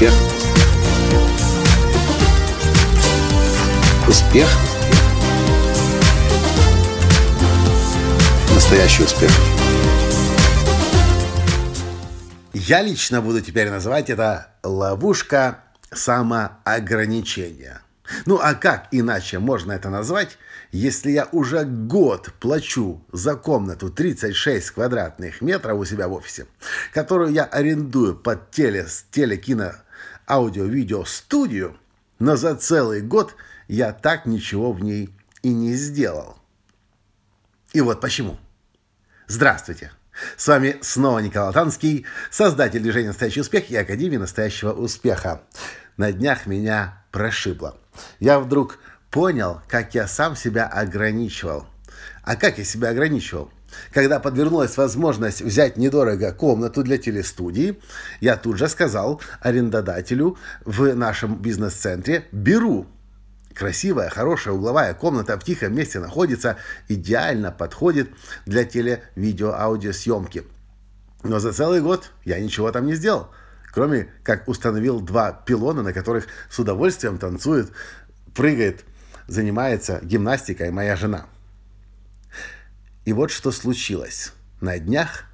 Успех. Успех. Настоящий успех. Я лично буду теперь называть это ловушка самоограничения. Ну а как иначе можно это назвать, если я уже год плачу за комнату 36 квадратных метров у себя в офисе, которую я арендую под теле, телекино, аудио, видео студию, но за целый год я так ничего в ней и не сделал. И вот почему. Здравствуйте. С вами снова Николай Танский, создатель движения «Настоящий успех» и Академии «Настоящего успеха». На днях меня прошибло. Я вдруг понял, как я сам себя ограничивал. А как я себя ограничивал? Когда подвернулась возможность взять недорого комнату для телестудии, я тут же сказал арендодателю в нашем бизнес-центре «беру». Красивая, хорошая угловая комната в тихом месте находится, идеально подходит для теле-видео-аудиосъемки. Но за целый год я ничего там не сделал, кроме как установил два пилона, на которых с удовольствием танцует, прыгает занимается гимнастикой моя жена. И вот что случилось. На днях,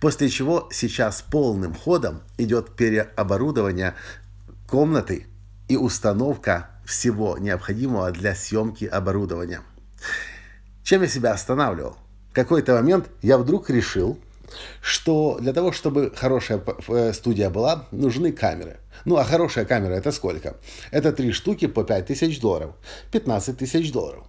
после чего сейчас полным ходом идет переоборудование комнаты и установка всего необходимого для съемки оборудования. Чем я себя останавливал? В какой-то момент я вдруг решил, что для того, чтобы хорошая э, студия была, нужны камеры. Ну, а хорошая камера это сколько? Это три штуки по 5 тысяч долларов. 15 тысяч долларов.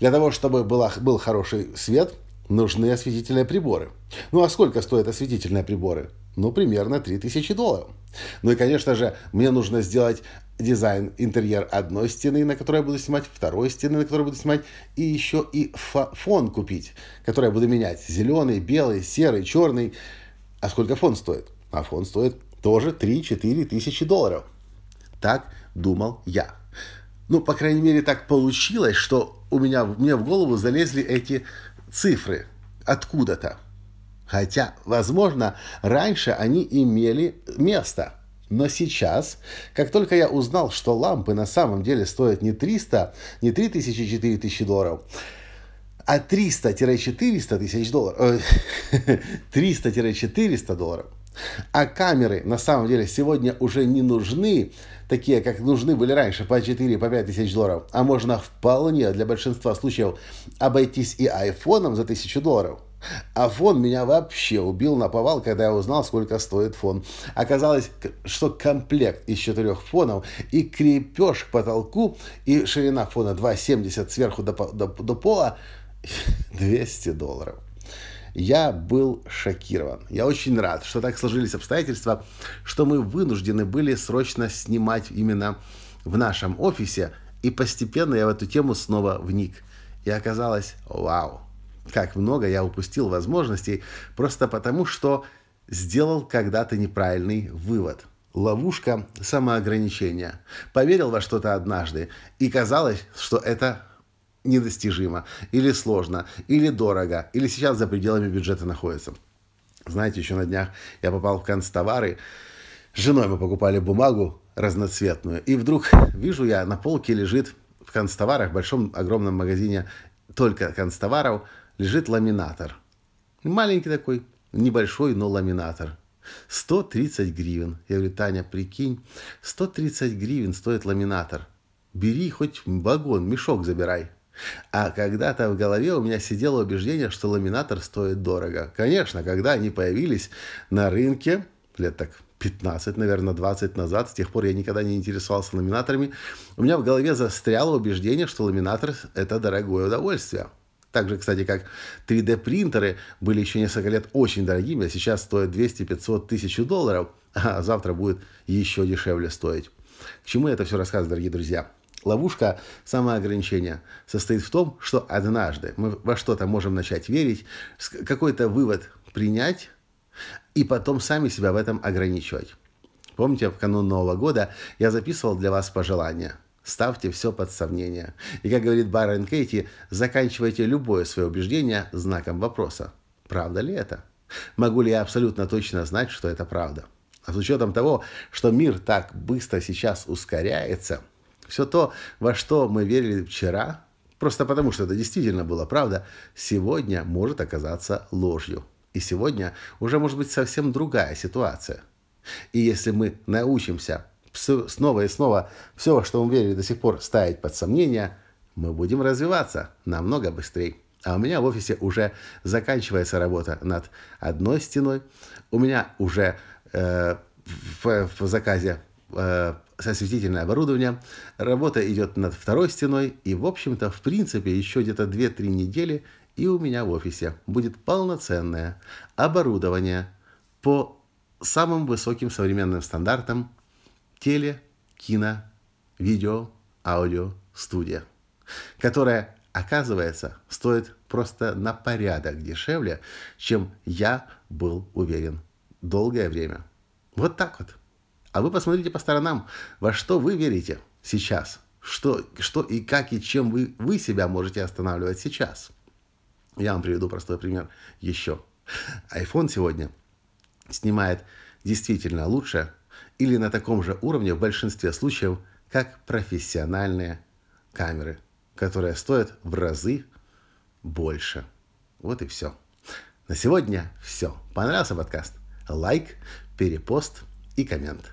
Для того, чтобы была, был хороший свет, нужны осветительные приборы. Ну, а сколько стоят осветительные приборы? Ну, примерно 3000 долларов. Ну и, конечно же, мне нужно сделать дизайн, интерьер одной стены, на которой я буду снимать, второй стены, на которой буду снимать, и еще и фон купить, который я буду менять. Зеленый, белый, серый, черный. А сколько фон стоит? А фон стоит тоже 3-4 тысячи долларов. Так думал я. Ну, по крайней мере, так получилось, что у меня, мне в голову залезли эти цифры откуда-то. Хотя, возможно, раньше они имели место – но сейчас, как только я узнал, что лампы на самом деле стоят не 300, не 3000, 4000 долларов, а 300-400 тысяч долларов, 300-400 долларов, а камеры на самом деле сегодня уже не нужны, такие, как нужны были раньше, по 4-5 по тысяч долларов, а можно вполне для большинства случаев обойтись и айфоном за 1000 долларов – а фон меня вообще убил на повал, когда я узнал, сколько стоит фон. Оказалось, что комплект из четырех фонов и крепеж к потолку, и ширина фона 2,70 сверху до, до, до пола 200 долларов. Я был шокирован. Я очень рад, что так сложились обстоятельства, что мы вынуждены были срочно снимать именно в нашем офисе, и постепенно я в эту тему снова вник. И оказалось, вау, как много я упустил возможностей просто потому, что сделал когда-то неправильный вывод. Ловушка самоограничения. Поверил во что-то однажды, и казалось, что это недостижимо, или сложно, или дорого, или сейчас за пределами бюджета находится. Знаете, еще на днях я попал в канцтовары, с женой мы покупали бумагу разноцветную, и вдруг вижу я, на полке лежит в канцтоварах, в большом огромном магазине только канцтоваров, лежит ламинатор. Маленький такой, небольшой, но ламинатор. 130 гривен. Я говорю, Таня, прикинь, 130 гривен стоит ламинатор. Бери хоть вагон, мешок забирай. А когда-то в голове у меня сидело убеждение, что ламинатор стоит дорого. Конечно, когда они появились на рынке, лет так 15, наверное, 20 назад, с тех пор я никогда не интересовался ламинаторами, у меня в голове застряло убеждение, что ламинатор – это дорогое удовольствие. Так же, кстати, как 3D-принтеры были еще несколько лет очень дорогими, а сейчас стоят 200-500 тысяч долларов, а завтра будет еще дешевле стоить. К чему я это все рассказываю, дорогие друзья? Ловушка самоограничения состоит в том, что однажды мы во что-то можем начать верить, какой-то вывод принять, и потом сами себя в этом ограничивать. Помните, в канун Нового года я записывал для вас пожелания – Ставьте все под сомнение. И, как говорит Байрон Кейти, заканчивайте любое свое убеждение знаком вопроса. Правда ли это? Могу ли я абсолютно точно знать, что это правда? А с учетом того, что мир так быстро сейчас ускоряется, все то, во что мы верили вчера, просто потому что это действительно была правда, сегодня может оказаться ложью. И сегодня уже может быть совсем другая ситуация. И если мы научимся снова и снова все, во что мы верили до сих пор, ставить под сомнение, мы будем развиваться намного быстрее. А у меня в офисе уже заканчивается работа над одной стеной. У меня уже э, в, в заказе осветительное оборудование. Работа идет над второй стеной. И, в общем-то, в принципе, еще где-то 2-3 недели, и у меня в офисе будет полноценное оборудование по самым высоким современным стандартам теле, кино, видео, аудио, студия, которая оказывается, стоит просто на порядок дешевле, чем я был уверен долгое время. Вот так вот. А вы посмотрите по сторонам, во что вы верите сейчас, что, что и как и чем вы, вы себя можете останавливать сейчас. Я вам приведу простой пример еще. iPhone сегодня снимает действительно лучше или на таком же уровне в большинстве случаев, как профессиональные камеры – которая стоит в разы больше. Вот и все. На сегодня все. Понравился подкаст? Лайк, перепост и коммент.